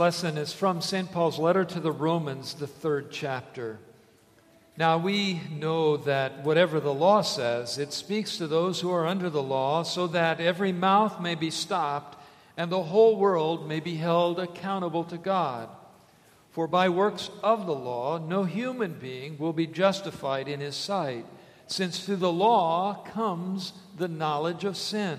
lesson is from St. Paul's letter to the Romans, the third chapter. Now, we know that whatever the law says, it speaks to those who are under the law, so that every mouth may be stopped and the whole world may be held accountable to God. For by works of the law, no human being will be justified in his sight, since through the law comes the knowledge of sin.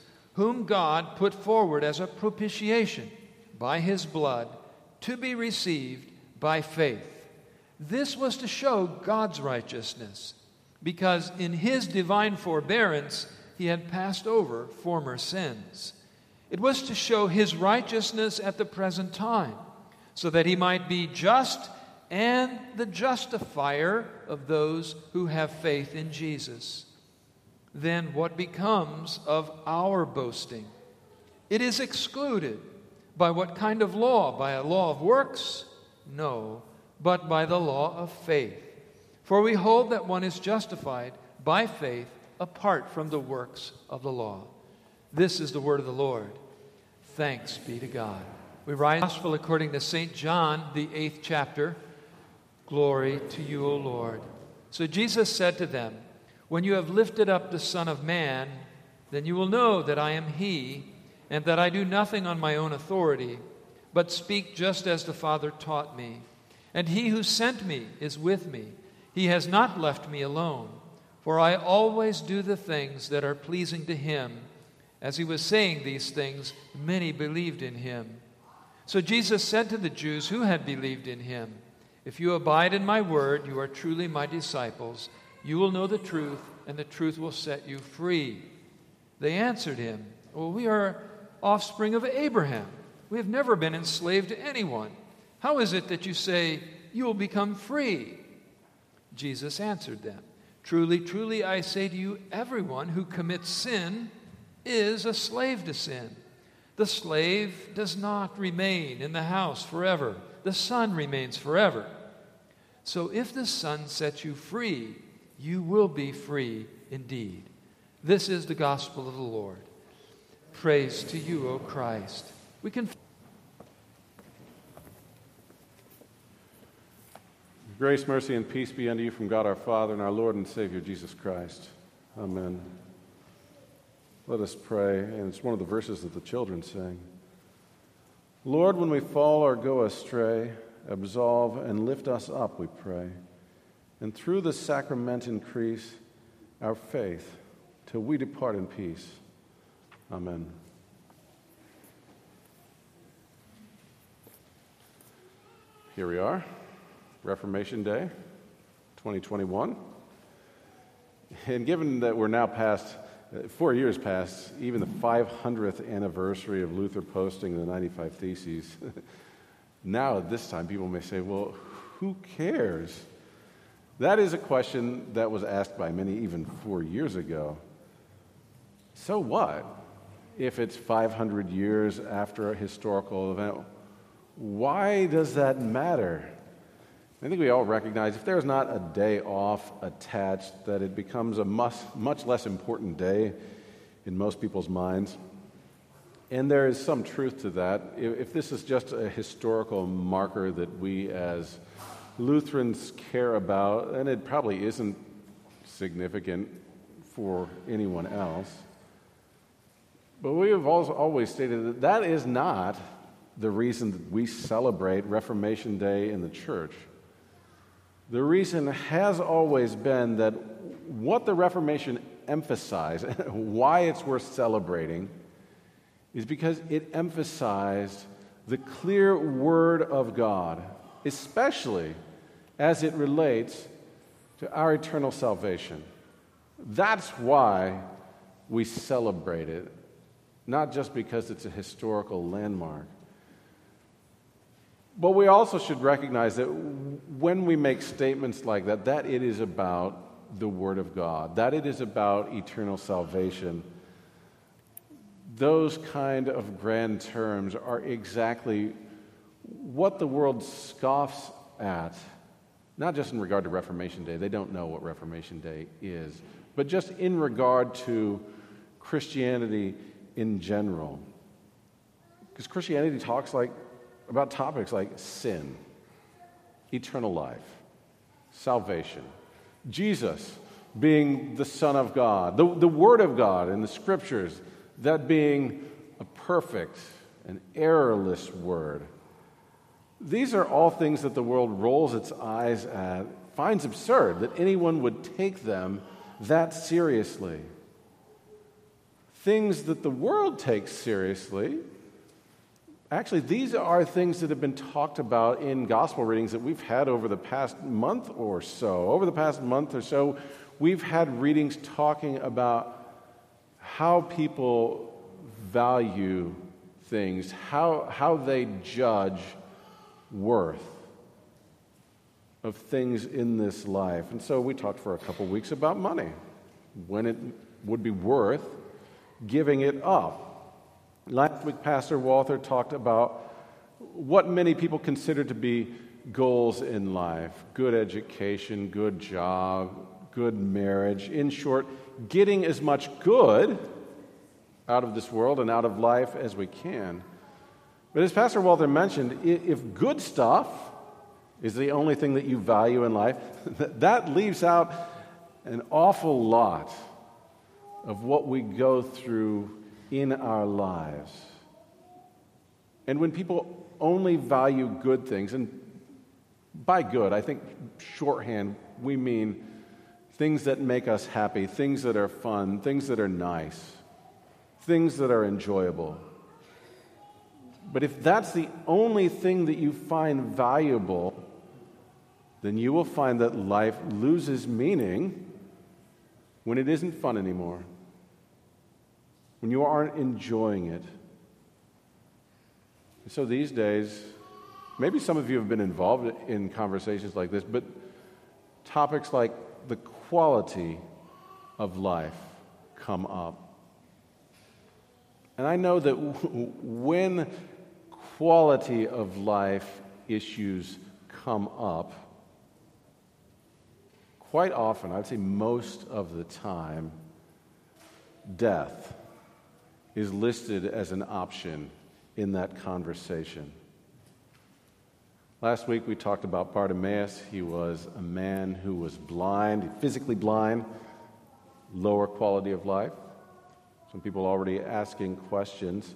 whom God put forward as a propitiation by his blood to be received by faith. This was to show God's righteousness, because in his divine forbearance he had passed over former sins. It was to show his righteousness at the present time, so that he might be just and the justifier of those who have faith in Jesus then what becomes of our boasting? It is excluded. By what kind of law? By a law of works? No, but by the law of faith. For we hold that one is justified by faith apart from the works of the law. This is the word of the Lord. Thanks be to God. We rise Gospel according to St. John, the eighth chapter. Glory to you, O Lord. So Jesus said to them, when you have lifted up the Son of Man, then you will know that I am He, and that I do nothing on my own authority, but speak just as the Father taught me. And He who sent me is with me. He has not left me alone, for I always do the things that are pleasing to Him. As He was saying these things, many believed in Him. So Jesus said to the Jews who had believed in Him, If you abide in my word, you are truly my disciples you will know the truth, and the truth will set you free. They answered him, Well, we are offspring of Abraham. We have never been enslaved to anyone. How is it that you say, You will become free? Jesus answered them, Truly, truly, I say to you, everyone who commits sin is a slave to sin. The slave does not remain in the house forever, the son remains forever. So if the son sets you free, you will be free indeed. This is the gospel of the Lord. Praise to you, O Christ. We can. Grace, mercy, and peace be unto you from God our Father and our Lord and Savior Jesus Christ. Amen. Let us pray, and it's one of the verses that the children sing. Lord, when we fall or go astray, absolve and lift us up, we pray and through the sacrament increase our faith till we depart in peace. Amen. Here we are, Reformation Day 2021. And given that we're now past, uh, four years past, even the 500th anniversary of Luther posting the 95 Theses, now at this time people may say, well, who cares? That is a question that was asked by many even four years ago. So what if it's 500 years after a historical event? Why does that matter? I think we all recognize if there's not a day off attached, that it becomes a much, much less important day in most people's minds. And there is some truth to that. If this is just a historical marker that we as Lutherans care about, and it probably isn't significant for anyone else. But we have always stated that that is not the reason that we celebrate Reformation Day in the church. The reason has always been that what the Reformation emphasized, why it's worth celebrating, is because it emphasized the clear Word of God especially as it relates to our eternal salvation. That's why we celebrate it, not just because it's a historical landmark. But we also should recognize that when we make statements like that, that it is about the Word of God, that it is about eternal salvation. Those kind of grand terms are exactly what the world scoffs at, not just in regard to Reformation Day, they don't know what Reformation Day is, but just in regard to Christianity in general. Because Christianity talks like about topics like sin, eternal life, salvation, Jesus being the Son of God, the, the Word of God in the Scriptures, that being a perfect and errorless Word. These are all things that the world rolls its eyes at, finds absurd that anyone would take them that seriously. Things that the world takes seriously. Actually, these are things that have been talked about in gospel readings that we've had over the past month or so. Over the past month or so, we've had readings talking about how people value things, how, how they judge worth of things in this life. And so we talked for a couple weeks about money, when it would be worth giving it up. Last week, Pastor Walther talked about what many people consider to be goals in life good education, good job, good marriage. In short, getting as much good out of this world and out of life as we can. But as Pastor Walther mentioned, if good stuff is the only thing that you value in life, that leaves out an awful lot of what we go through in our lives. And when people only value good things, and by good, I think shorthand, we mean things that make us happy, things that are fun, things that are nice, things that are enjoyable. But if that's the only thing that you find valuable, then you will find that life loses meaning when it isn't fun anymore, when you aren't enjoying it. So these days, maybe some of you have been involved in conversations like this, but topics like the quality of life come up. And I know that when quality of life issues come up, quite often, I'd say most of the time, death is listed as an option in that conversation. Last week we talked about Bartimaeus. He was a man who was blind, physically blind, lower quality of life. Some people already asking questions.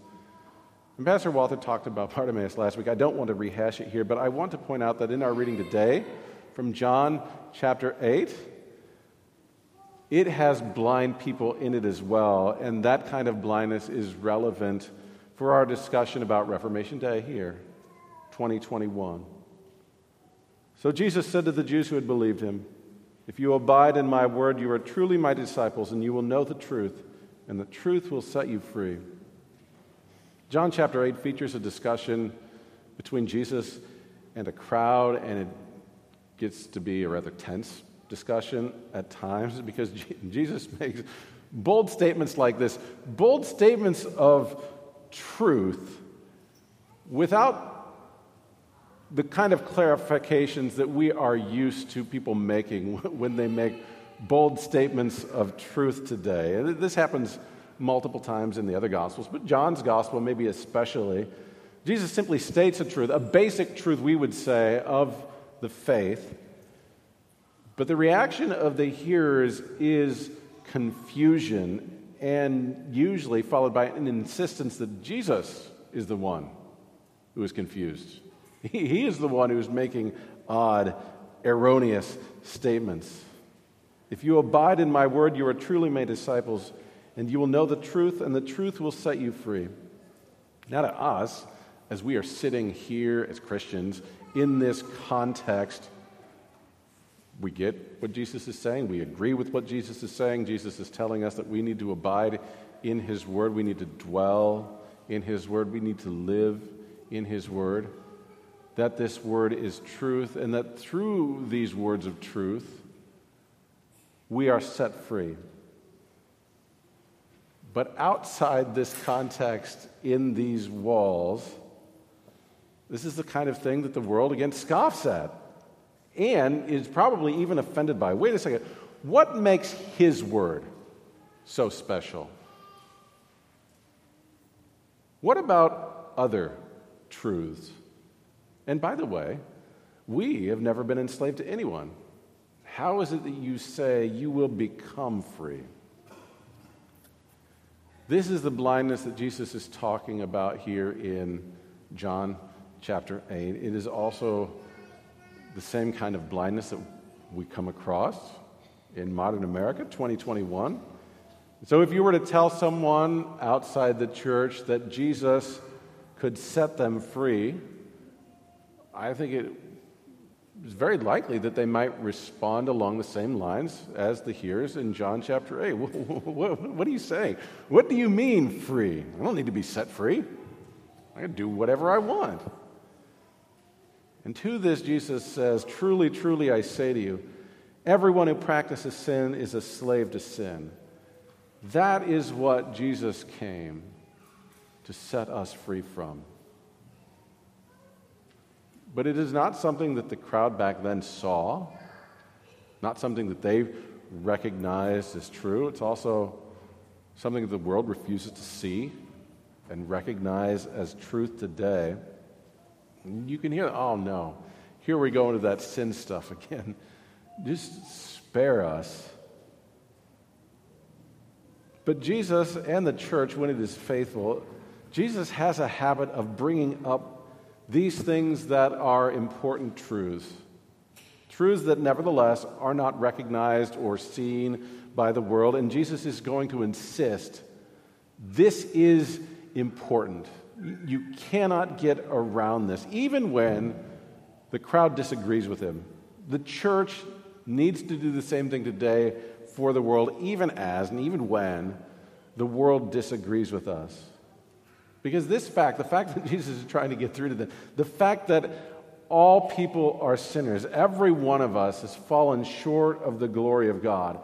And Pastor Walther talked about Bartimaeus last week. I don't want to rehash it here, but I want to point out that in our reading today from John chapter 8, it has blind people in it as well, and that kind of blindness is relevant for our discussion about Reformation Day here, 2021. So Jesus said to the Jews who had believed him, If you abide in my word, you are truly my disciples, and you will know the truth, and the truth will set you free. John chapter 8 features a discussion between Jesus and a crowd, and it gets to be a rather tense discussion at times because Jesus makes bold statements like this bold statements of truth without the kind of clarifications that we are used to people making when they make bold statements of truth today. This happens multiple times in the other Gospels, but John's Gospel, maybe especially, Jesus simply states a truth, a basic truth, we would say, of the faith. But the reaction of the hearers is confusion and usually followed by an insistence that Jesus is the one who is confused. He is the one who is making odd, erroneous statements. If you abide in my word, you are truly my disciples and you will know the truth, and the truth will set you free. Now, to us, as we are sitting here as Christians in this context, we get what Jesus is saying. We agree with what Jesus is saying. Jesus is telling us that we need to abide in His Word. We need to dwell in His Word. We need to live in His Word. that this word is truth and that through these words of truth, we are set free. But outside this context, in these walls, this is the kind of thing that the world again scoffs at and is probably even offended by. Wait a second. What makes his word so special? What about other truths? And by the way, we have never been enslaved to anyone. How is it that you say you will become free? This is the blindness that Jesus is talking about here in John chapter 8. It is also the same kind of blindness that we come across in modern America, 2021. So, if you were to tell someone outside the church that Jesus could set them free, I think it is very likely that they might respond along the same lines as the hearers in John chapter 8. What, are you saying? What do you mean free? I don't need to be set free. I can do whatever I want. And to this, Jesus says, Truly, truly, I say to you, everyone who practices sin is a slave to sin. That is what Jesus came to set us free from. But it is not something that the crowd back then saw, not something that they recognized as true. It's also something that the world refuses to see and recognize as truth today. You can hear, oh no, here we go into that sin stuff again. Just spare us. But Jesus and the church, when it is faithful, Jesus has a habit of bringing up these things that are important truths. Truths that nevertheless are not recognized or seen by the world. And Jesus is going to insist this is important. You cannot get around this, even when the crowd disagrees with him. The church needs to do the same thing today for the world, even as and even when the world disagrees with us. Because this fact, the fact that Jesus is trying to get through to them, the fact that all people are sinners, every one of us has fallen short of the glory of God,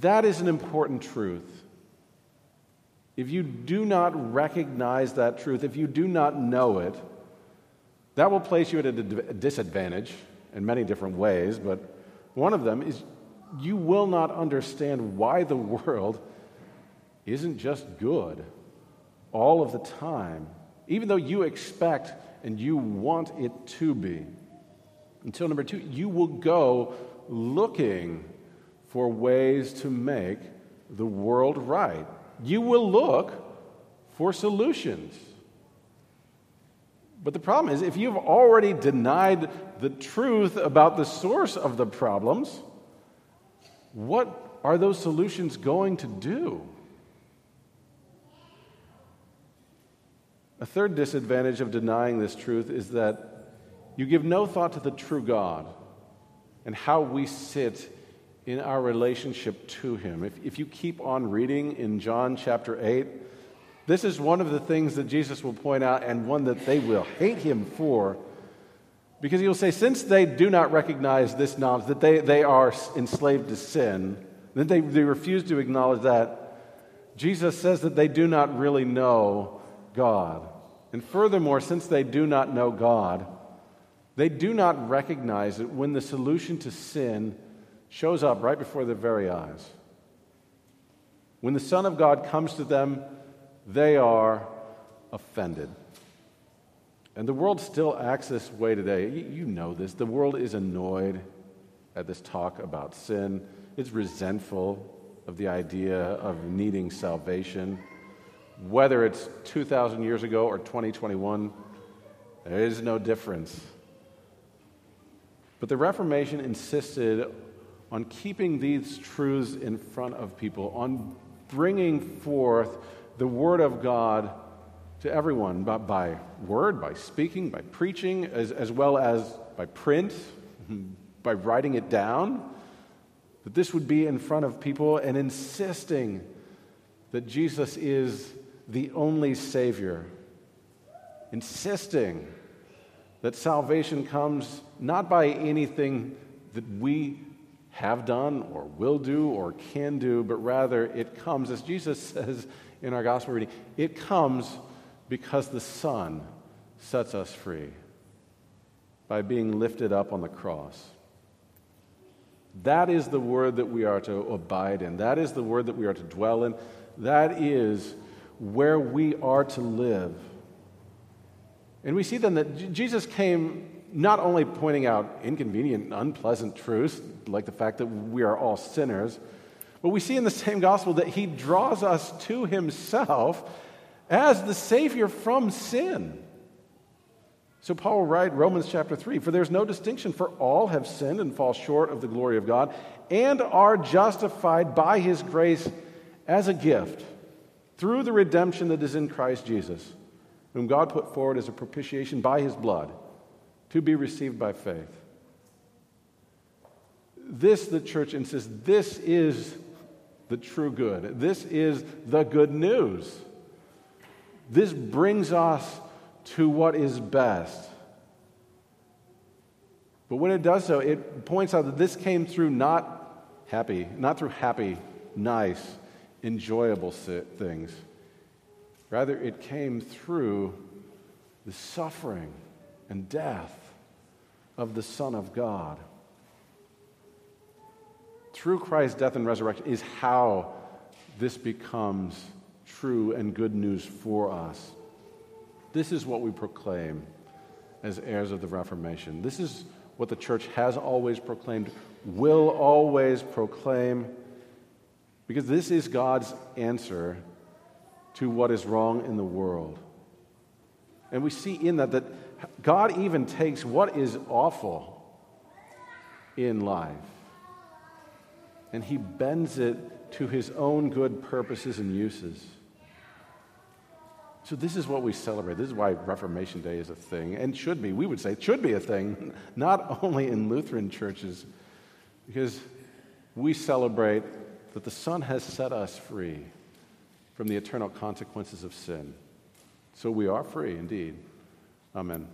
that is an important truth. If you do not recognize that truth, if you do not know it, that will place you at a disadvantage in many different ways, but one of them is you will not understand why the world isn't just good all of the time, even though you expect and you want it to be. Until number two, you will go looking for ways to make the world right you will look for solutions. But the problem is, if you've already denied the truth about the source of the problems, what are those solutions going to do? A third disadvantage of denying this truth is that you give no thought to the true God and how we sit in our relationship to Him. If, if you keep on reading in John chapter 8, this is one of the things that Jesus will point out and one that they will hate Him for. Because He'll say, since they do not recognize this knowledge, that they, they are enslaved to sin, that they, they refuse to acknowledge that, Jesus says that they do not really know God. And furthermore, since they do not know God, they do not recognize it when the solution to sin shows up right before their very eyes. When the Son of God comes to them, they are offended. And the world still acts this way today. You know this. The world is annoyed at this talk about sin, it's resentful of the idea of needing salvation. Whether it's 2,000 years ago or 2021, there is no difference. But the Reformation insisted on keeping these truths in front of people, on bringing forth the Word of God to everyone by, by word, by speaking, by preaching, as, as well as by print, by writing it down. That this would be in front of people and insisting that Jesus is the only Savior, insisting that salvation comes not by anything that we have done or will do or can do, but rather it comes, as Jesus says in our gospel reading, it comes because the Son sets us free by being lifted up on the cross. That is the word that we are to abide in. That is the word that we are to dwell in. That is where we are to live. And we see then that Jesus came not only pointing out inconvenient, unpleasant truths, like the fact that we are all sinners, but we see in the same gospel that he draws us to himself as the Savior from sin. So Paul will write Romans chapter 3 For there's no distinction, for all have sinned and fall short of the glory of God, and are justified by his grace as a gift through the redemption that is in Christ Jesus, whom God put forward as a propitiation by his blood to be received by faith. This, the church insists, this is the true good. This is the good news. This brings us to what is best. But when it does so, it points out that this came through not happy, not through happy, nice, enjoyable things. Rather, it came through the suffering and death of the Son of God. Through Christ's death and resurrection is how this becomes true and good news for us. This is what we proclaim as heirs of the Reformation. This is what the church has always proclaimed, will always proclaim, because this is God's answer to what is wrong in the world. And we see in that that God even takes what is awful in life and he bends it to his own good purposes and uses. So, this is what we celebrate. This is why Reformation Day is a thing, and should be. We would say it should be a thing, not only in Lutheran churches, because we celebrate that the Son has set us free from the eternal consequences of sin. So, we are free indeed. Amen.